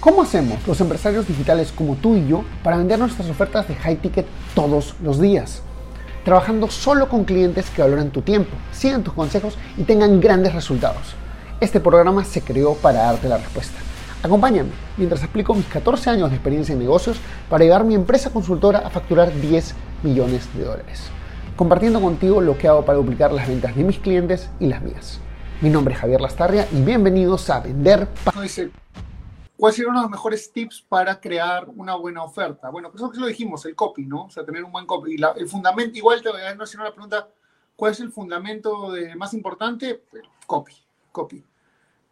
¿Cómo hacemos los empresarios digitales como tú y yo para vender nuestras ofertas de high ticket todos los días? Trabajando solo con clientes que valoran tu tiempo, sigan tus consejos y tengan grandes resultados. Este programa se creó para darte la respuesta. Acompáñame mientras explico mis 14 años de experiencia en negocios para llevar mi empresa consultora a facturar 10 millones de dólares, compartiendo contigo lo que hago para duplicar las ventas de mis clientes y las mías. Mi nombre es Javier Lastarria y bienvenidos a Vender ¿Cuál sería uno de los mejores tips para crear una buena oferta? Bueno, pues eso lo dijimos, el copy, ¿no? O sea, tener un buen copy. Y el fundamento, igual te voy a hacer la pregunta, ¿cuál es el fundamento más importante? Copy, copy.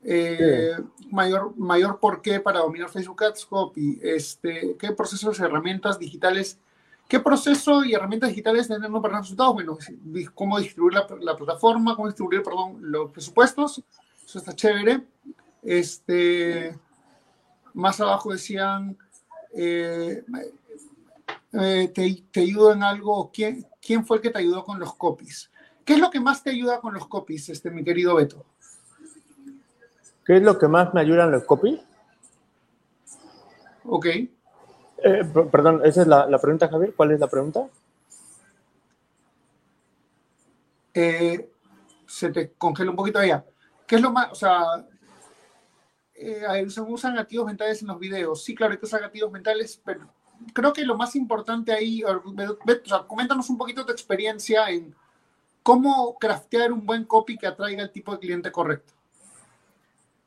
Eh, mayor, mayor por qué para dominar Facebook Ads, copy. Este, ¿Qué procesos, herramientas digitales, qué proceso y herramientas digitales tienen para resultados? Bueno, cómo distribuir la, plataforma, cómo distribuir, perdón, los presupuestos. Eso está chévere. Este más abajo decían, eh, eh, te, ayudo en algo, ¿Quién, ¿quién fue el que te ayudó con los copies? ¿Qué es lo que más te ayuda con los copies, este, mi querido Beto? ¿Qué es lo que más me ayuda en los copies? Ok. Eh, perdón, esa es la, pregunta, Javier. ¿Cuál es la pregunta? se te congela un poquito allá. ¿Qué es lo más, o sea, eh, se usan activos mentales en los videos. Sí, claro, hay que usar activos mentales, pero creo que lo más importante ahí, o sea, coméntanos un poquito tu experiencia en cómo craftear un buen copy que atraiga al tipo de cliente correcto.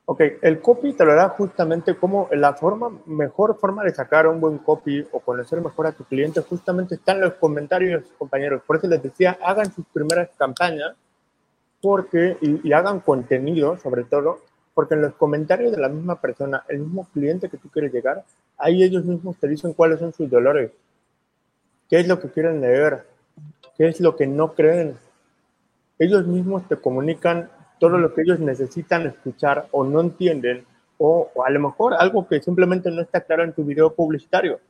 Ok, el copy te lo da justamente como la forma, mejor forma de sacar un buen copy o conocer mejor a tu cliente justamente está en los comentarios, compañeros. Por eso les decía, hagan sus primeras campañas porque, y hagan contenido sobre todo, porque en los comentarios de la misma persona, el mismo cliente que tú quieres llegar, ahí ellos mismos te dicen cuáles son sus dolores, qué es lo que quieren leer, qué es lo que no creen. Ellos mismos te comunican todo lo que ellos necesitan escuchar o no entienden, o, a lo mejor algo que simplemente no está claro en tu video publicitario.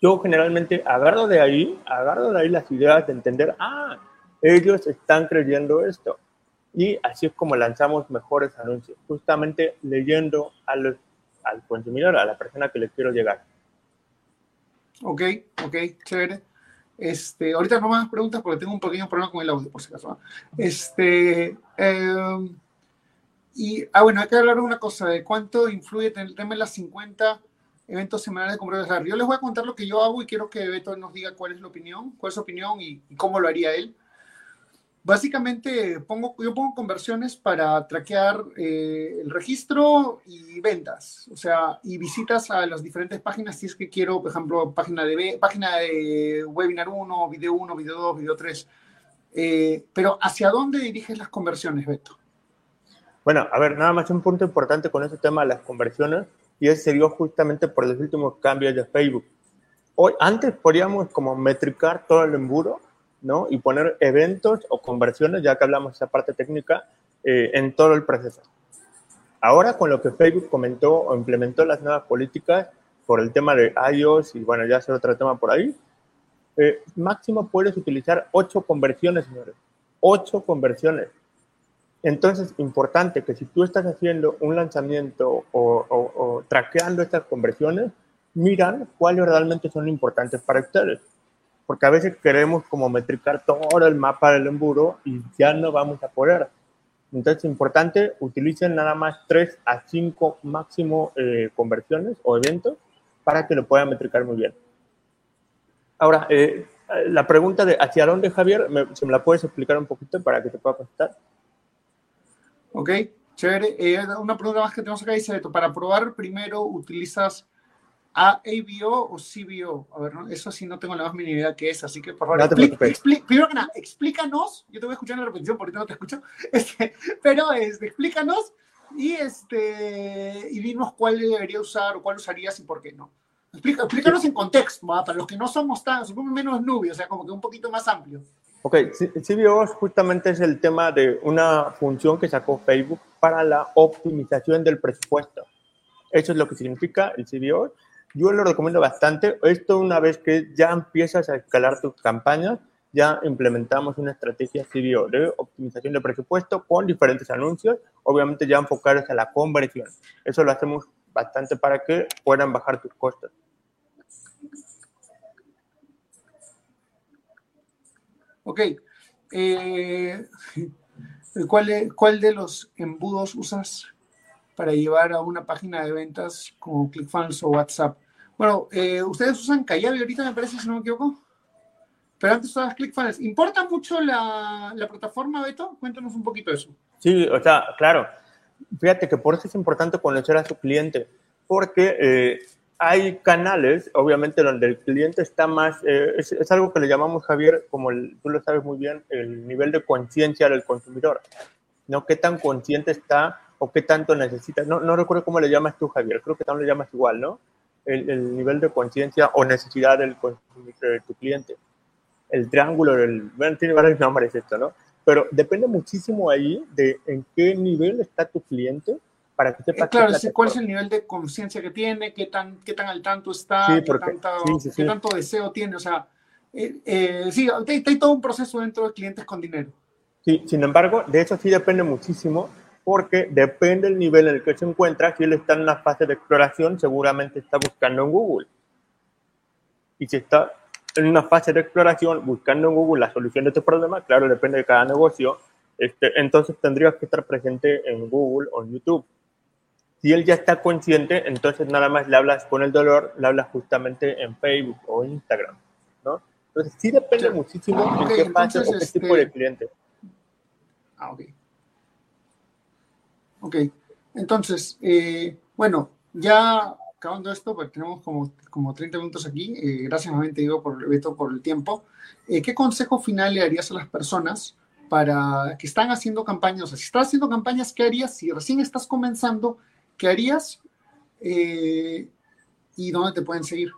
Yo generalmente agarro de ahí, agarro de ahí las ideas de entender, ah, ellos están creyendo esto y así es como lanzamos mejores anuncios, justamente leyendo a los, al consumidor, a la persona que le quiero llegar. Ok, ok, chévere. Este, ahorita no más preguntas porque tengo un pequeño problema con el audio, por si acaso. Este, em, y, ah, bueno, hay que hablar de una cosa, de cuánto influye el tema de las 50 eventos semanales de compradores. Yo les voy a contar lo que yo hago y quiero que Beto nos diga cuál es la opinión, cuál es su opinión y cómo lo haría él. Básicamente pongo, yo pongo conversiones para traquear eh, el registro y ventas, o sea, y visitas a las diferentes páginas si es que quiero, por ejemplo, página de, página de webinar 1, video 1, video 2, video 3. Eh, pero ¿hacia dónde diriges las conversiones, Beto? Bueno, a ver, nada más un punto importante con ese tema de las conversiones, y ese se dio justamente por los últimos cambios de Facebook. Hoy, antes podíamos como metricar todo el embudo, ¿no? Y poner eventos o conversiones, ya que hablamos de esa parte técnica, eh, en todo el proceso. Ahora, con lo que Facebook comentó o implementó las nuevas políticas por el tema de iOS y bueno, ya será otro tema por ahí, eh, máximo puedes utilizar ocho conversiones, señores. Ocho conversiones. Entonces, importante que si tú estás haciendo un lanzamiento o, o traqueando estas conversiones, miran cuáles realmente son importantes para ustedes porque a veces queremos como metricar todo el mapa del embudo y ya no vamos a poder. Entonces, es importante, utilicen nada más 3 a 5 máximo eh, conversiones o eventos para que lo puedan metricar muy bien. Ahora, eh, la pregunta de hacia dónde, Javier, me, ¿se me la puedes explicar un poquito para que te pueda contestar? Ok, chévere. Eh, una pregunta más que tenemos acá dice, para probar primero utilizas a ABO o CBO. A ver, eso sí no tengo la más mínima idea que es, así que por favor, primero que nada, explícanos, yo te voy a escuchar en la repetición porque no te escucho, este, pero este, explícanos y, este, y dinos cuál debería usar o cuál usarías y por qué no. explícanos en contexto, para los que no somos tan, supongo menos nubios, o sea, como que un poquito más amplio. Ok, CBO justamente es el tema de una función que sacó Facebook para la optimización del presupuesto. Eso es lo que significa el CBO yo lo recomiendo bastante. Esto una vez que ya empiezas a escalar tus campañas, ya implementamos una estrategia CBO de optimización de presupuesto con diferentes anuncios, obviamente ya enfocados a la conversión. Eso lo hacemos bastante para que puedan bajar tus costos. Ok. Eh, ¿cuál, ¿Cuál de los embudos usas para llevar a una página de ventas como ClickFunnels o WhatsApp? Bueno, eh, ustedes usan Kayabi ahorita, me parece, si no me equivoco. Pero antes usabas ClickFunnels. ¿Importa mucho la, la plataforma, Beto? Cuéntanos un poquito de eso. Sí, o sea, claro. Fíjate que por eso es importante conocer a su cliente, porque eh, hay canales, obviamente, donde el cliente está más, eh, es, algo que le llamamos, Javier, como tú lo sabes muy bien, el nivel de conciencia del consumidor. ¿No? ¿Qué tan consciente está o qué tanto necesita? No, no recuerdo cómo le llamas tú, Javier, creo que también le llamas igual, ¿no? El, el nivel de conciencia o necesidad del de tu cliente. El triángulo, el, bueno, tiene varios nombres esto, ¿no? Pero depende muchísimo ahí de en qué nivel está tu cliente para que sepa. Eh, claro, cuál es el nivel de conciencia que tiene, qué tan, qué tan al tanto está, qué, tanto deseo tiene. O sea, eh, eh, sí, hay, todo un proceso dentro de clientes con dinero. Sí, sin embargo, de eso sí depende muchísimo, porque depende del nivel en el que se encuentra. Si él está en una fase de exploración, seguramente está buscando en Google. Y si está en una fase de exploración, buscando en Google la solución de este problema, claro, depende de cada negocio, este, entonces tendrías que estar presente en Google o en YouTube. Si él ya está consciente, entonces nada más le hablas con el dolor, le hablas justamente en Facebook o Instagram, ¿no? Entonces sí depende muchísimo ah, de qué fase o qué tipo de este cliente. Ah, ok. Ok, entonces, eh, bueno, ya acabando esto, porque tenemos como, como 30 minutos aquí, eh, gracias nuevamente digo por, Beto por el tiempo, eh, ¿qué consejo final le darías a las personas para que están haciendo campañas? O sea, si estás haciendo campañas, ¿qué harías si recién estás comenzando? ¿Qué harías? Eh, ¿Y dónde te pueden seguir?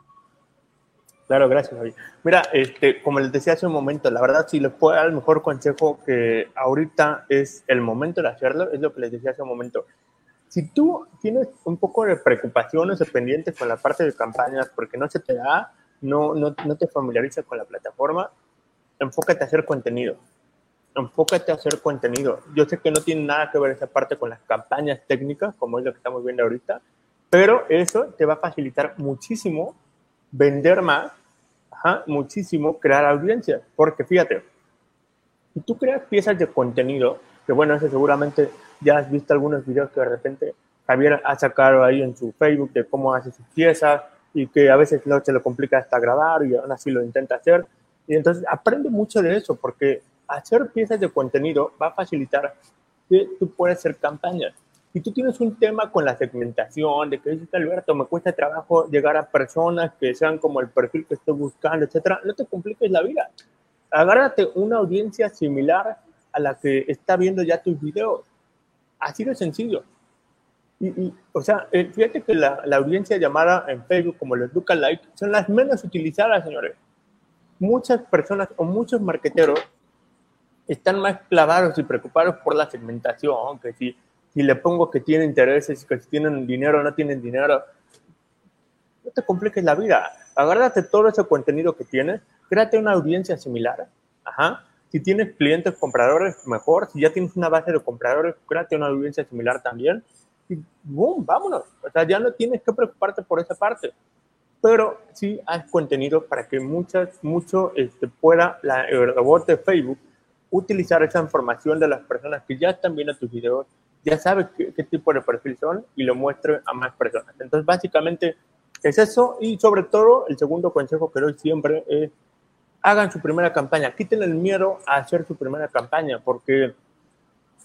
Claro, gracias, Javi. Mira, este, como les decía hace un momento, la verdad, si les puedo dar el mejor consejo que ahorita es el momento de hacerlo, es lo que les decía hace un momento. Si tú tienes un poco de preocupaciones o pendientes con la parte de campañas porque no se te da, no, no, no te familiarizas con la plataforma, enfócate a hacer contenido enfócate a hacer contenido. Yo sé que no tiene nada que ver esa parte con las campañas técnicas, como es lo que estamos viendo ahorita, pero eso te va a facilitar muchísimo vender más, muchísimo crear audiencia, porque fíjate, si tú creas piezas de contenido, que bueno, eso seguramente ya has visto algunos videos que de repente Javier ha sacado ahí en su Facebook de cómo hace sus piezas y que a veces no se le complica hasta grabar y aún así lo intenta hacer. Y entonces aprende mucho de eso porque hacer piezas de contenido va a facilitar que tú puedas hacer campañas. Si tú tienes un tema con la segmentación, de que dices, Alberto, me cuesta trabajo llegar a personas que sean como el perfil que estoy buscando, etcétera, no te compliques la vida. Agárrate una audiencia similar a la que está viendo ya tus videos. Así de sencillo. Y, o sea, eh, fíjate que la, la, audiencia llamada en Facebook como los Like son las menos utilizadas, señores. Muchas personas o muchos marqueteros están más clavados y preocupados por la segmentación, que si, si le pongo que tiene intereses, que si tienen dinero o no tienen dinero. No te compliques la vida. Agárrate todo ese contenido que tienes, créate una audiencia similar. Ajá. Si tienes clientes compradores, mejor. Si ya tienes una base de compradores, créate una audiencia similar también. Y boom, vámonos. O sea, ya no tienes que preocuparte por esa parte. Pero sí haz contenido para que muchas, mucho este, pueda la, el robot de Facebook utilizar esa información de las personas que ya están viendo tus videos, ya sabes qué, tipo de perfil son y lo muestre a más personas. Entonces, básicamente es eso y sobre todo el segundo consejo que doy siempre es hagan su primera campaña, quiten el miedo a hacer su primera campaña porque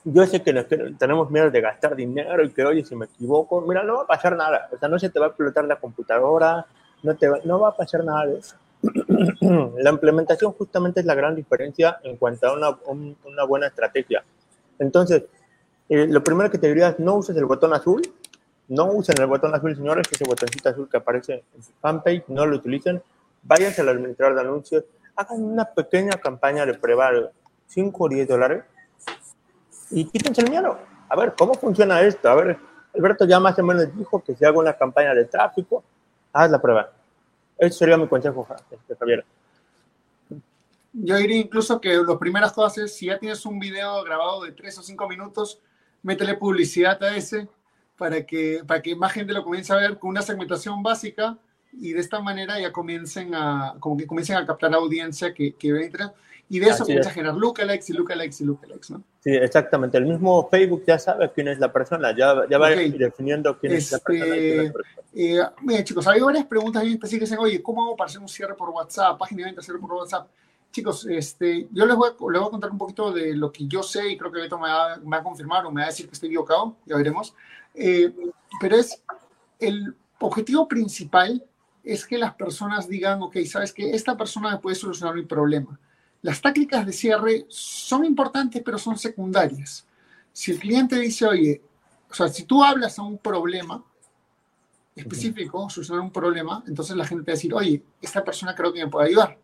yo sé que tenemos miedo de gastar dinero y que, oye, si me equivoco, mira, no va a pasar nada. O sea, no se te va a explotar la computadora, no, te no va a pasar nada de eso. la implementación justamente es la gran diferencia en cuanto a una, una buena estrategia. Entonces, eh, lo primero que te diría es no uses el botón azul, no usen el botón azul, señores, ese botoncito azul que aparece en su fanpage, no lo utilicen, váyanse al administrador de anuncios, hagan una pequeña campaña de prueba de 5 o 10 dólares y quítense el miedo. A ver, ¿cómo funciona esto? A ver, Alberto ya más o menos dijo que si hago una campaña de tráfico, haz la prueba. Ese sería mi consejo, este, Javier. Yo diría incluso que lo primeras cosas es, si ya tienes un video grabado de 3 o 5 minutos, métele publicidad a ese para que, para que más gente lo comience a ver con una segmentación básica y de esta manera ya comiencen a, como que comiencen a captar audiencia que, que ve y de eso comienza a generar lookalikes y lookalikes y lookalikes, ¿no? Sí, exactamente. El mismo Facebook ya sabe quién es la persona, ya, ya va definiendo quién es la persona. Este, eh, mira, chicos, hay varias preguntas bien específicas. Oye, ¿cómo hago para hacer un cierre por WhatsApp? Página de venta, cierre por WhatsApp. Chicos, este, yo les voy, a, les voy a contar un poquito de lo que yo sé y creo que Beto me va, me va a confirmar o me va a decir que estoy equivocado, ya veremos. Eh, pero es el objetivo principal es que las personas digan, ok, sabes que esta persona me puede solucionar mi problema. Las tácticas de cierre son importantes, pero son secundarias. Si el cliente dice, oye, o sea, si tú hablas a un problema específico, solucionar un problema, entonces la gente te va a decir, oye, esta persona creo que me puede ayudar.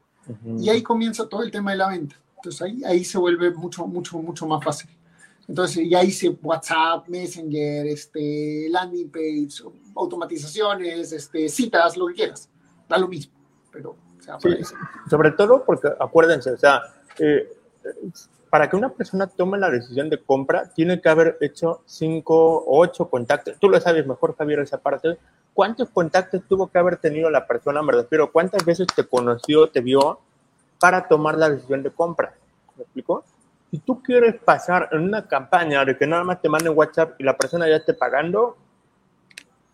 Y ahí comienza todo el tema de la venta. Entonces ahí, ahí se vuelve mucho, mucho, mucho más fácil. Entonces ya hice WhatsApp, Messenger, este, landing page, automatizaciones, este, citas, lo que quieras. Da lo mismo, pero... sobre todo porque, acuérdense, o sea, eh, para que una persona tome la decisión de compra, tiene que haber hecho cinco o ocho contactos. Tú lo sabes mejor, Javier, esa parte. ¿Cuántos contactos tuvo que haber tenido la persona? Me refiero, ¿cuántas veces te conoció, te vio para tomar la decisión de compra? ¿Me explico? si tú quieres pasar en una campaña de que nada más te manden WhatsApp y la persona ya esté pagando,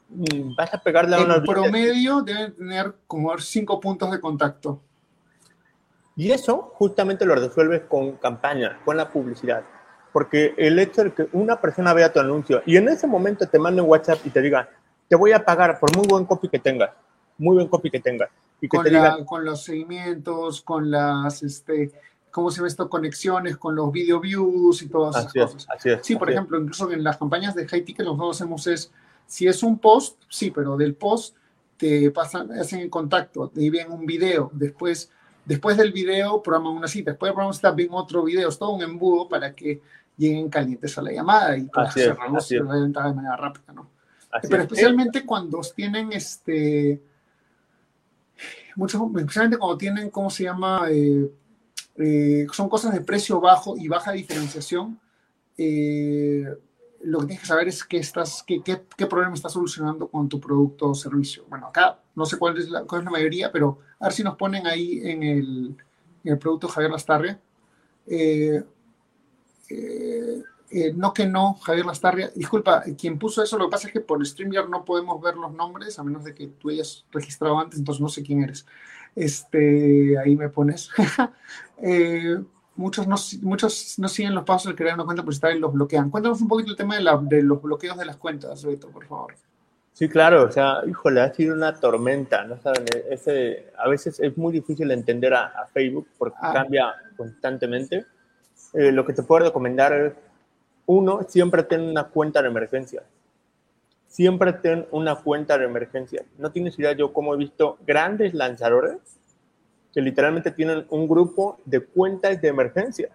mm, vas a pegarle a una... En promedio deben tener como cinco puntos de contacto. Y eso justamente lo resuelves con campaña, con la publicidad. Porque el hecho de que una persona vea tu anuncio y en ese momento te mande WhatsApp y te diga, te voy a pagar por muy buen copy que tengas, muy buen copy que tengas. Y que con, te con los seguimientos, con las, este, cómo se ve esto, conexiones con los video views y todas esas cosas. sí, por ejemplo, incluso en las campañas de high ticket lo que nosotros hacemos es, si es un post, sí, pero del post te pasan, hacen el contacto, te envían un video, después, después del video programan una cita, después del programa cita ven otro video, es todo un embudo para que lleguen calientes a la llamada y puedas cerrarlos de manera rápida, ¿no? Pero especialmente cuando tienen este muchos, especialmente cuando tienen, ¿cómo se llama? Eh, eh, son cosas de precio bajo y baja diferenciación. Eh, lo que tienes que saber es qué, estás, qué, qué, qué, problema estás solucionando con tu producto o servicio. Bueno, acá no sé cuál es la, cuál es la mayoría, pero a ver si nos ponen ahí en el, en el producto Javier Lastarria. Eh, no que no, Javier Lastarria. Disculpa, quien puso eso, lo que pasa es que por StreamYard no podemos ver los nombres, a menos de que tú hayas registrado antes, entonces no sé quién eres este, ahí me pones. Eh, muchos, no, muchos no siguen los pasos de crear una cuenta publicitaria y los bloquean. Cuéntanos un poquito el tema de, la, de los bloqueos de las cuentas, Beto, por favor. Sí, claro, o sea, híjole, ha sido una tormenta, ¿no saben? Ese, a veces es muy difícil entender a, Facebook porque ah. cambia constantemente. Eh, lo que te puedo recomendar es, uno, siempre ten una cuenta de emergencia siempre ten una cuenta de emergencia. No tienes idea yo cómo he visto grandes lanzadores que literalmente tienen un grupo de cuentas de emergencia,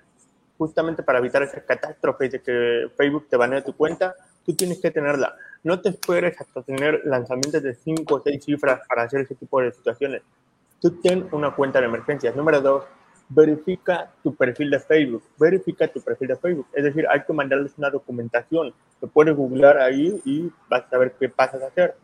justamente para evitar esa catástrofe de que Facebook te banee tu cuenta, tú tienes que tenerla. No te esperes hasta tener lanzamientos de 5 o 6 cifras para hacer ese tipo de situaciones. Tú ten una cuenta de emergencia. Número dos, verifica tu perfil de Facebook, verifica tu perfil de Facebook. Es decir, hay que mandarles una documentación. Te puedes googlear ahí y vas a ver qué pasas a hacer.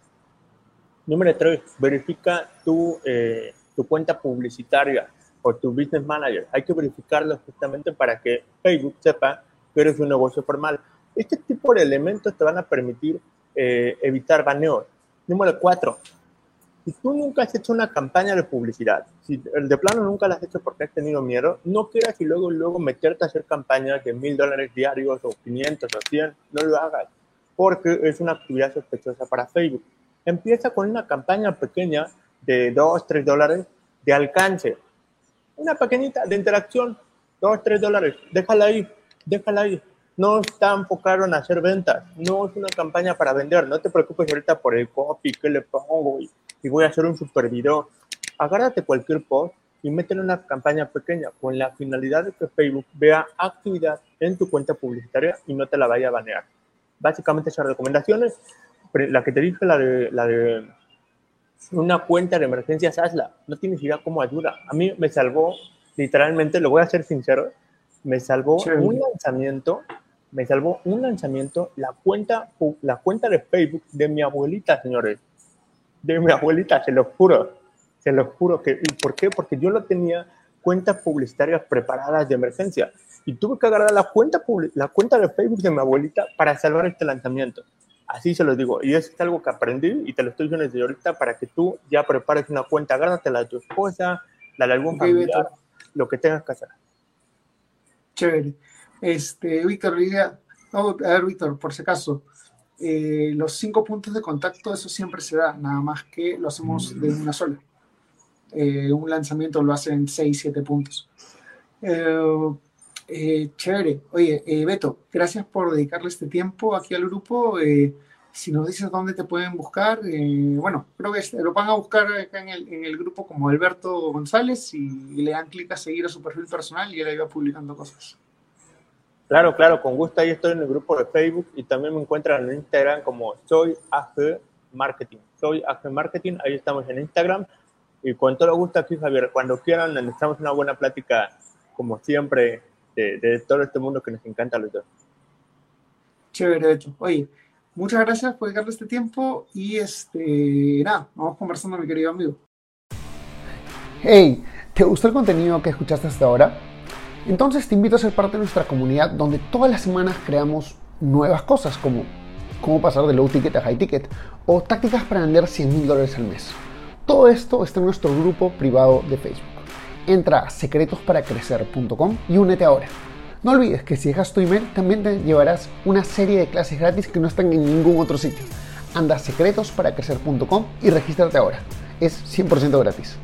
Número tres, verifica tu, eh, tu cuenta publicitaria o tu business manager. Hay que verificarlo justamente para que Facebook sepa que eres un negocio formal. Este tipo de elementos te van a permitir eh, evitar baneos. Número cuatro, si tú nunca has hecho una campaña de publicidad, si de plano nunca la has hecho porque has tenido miedo, no quieras y luego, luego meterte a hacer campañas de mil dólares diarios o 500 o 100, no lo hagas, porque es una actividad sospechosa para Facebook. Empieza con una campaña pequeña de 2, 3 dólares de alcance, una pequeñita de interacción, 2, 3 dólares, déjala ahí, déjala ahí. No está enfocado en hacer ventas, no es una campaña para vender, no te preocupes ahorita por el copy, qué le pongo, y voy a hacer un super video, agárrate cualquier post y métele una campaña pequeña con la finalidad de que Facebook vea actividad en tu cuenta publicitaria y no te la vaya a banear. Básicamente esas recomendaciones, la que te dije, la de, la de una cuenta de emergencias, hazla. No tienes idea cómo ayuda. A mí me salvó, literalmente, lo voy a ser sincero, me salvó un lanzamiento me salvó un lanzamiento, la cuenta, la cuenta de Facebook de mi abuelita, señores. De mi abuelita, se lo juro. Se lo juro que. ¿Y por qué? Porque yo no tenía cuentas publicitarias preparadas de emergencia. Y tuve que agarrar la cuenta, la cuenta de Facebook de mi abuelita para salvar este lanzamiento. Así se lo digo. Y eso es algo que aprendí y te lo estoy diciendo desde ahorita para que tú ya prepares una cuenta, agárratela de tu esposa, la de algún familiar, lo que tengas que hacer. Chévere. Este, Víctor, a ver, Víctor, por si acaso, eh, los cinco puntos de contacto, eso siempre se da, nada más que lo hacemos de una sola. Eh, un lanzamiento lo hacen seis, siete puntos. Eh, chévere. Oye, Beto, gracias por dedicarle este tiempo aquí al grupo. si nos dices dónde te pueden buscar, bueno, creo que lo van a buscar acá en el, en el grupo como Alberto González y, le dan clic a seguir a su perfil personal y él ahí va publicando cosas. Claro, claro, con gusto ahí estoy en el grupo de Facebook y también me encuentran en Instagram como Soy AG Marketing. Soy AG Marketing, ahí estamos en Instagram. Y con todo gusto aquí, Javier, cuando quieran, necesitamos una buena plática, como siempre, de, todo este mundo que nos encanta a los dos. Chévere, hecho. Oye, muchas gracias por dedicarle este tiempo y este, nada, vamos conversando, mi querido amigo. Hey, ¿te gustó el contenido que escuchaste hasta ahora? Entonces te invito a ser parte de nuestra comunidad donde todas las semanas creamos nuevas cosas como cómo pasar de low ticket a high ticket o tácticas para vender 100 mil dólares al mes. Todo esto está en nuestro grupo privado de Facebook. Entra a secretosparacrecer.com y únete ahora. No olvides que si dejas tu email también te llevarás una serie de clases gratis que no están en ningún otro sitio. Anda a secretosparacrecer.com y regístrate ahora. Es 100% gratis.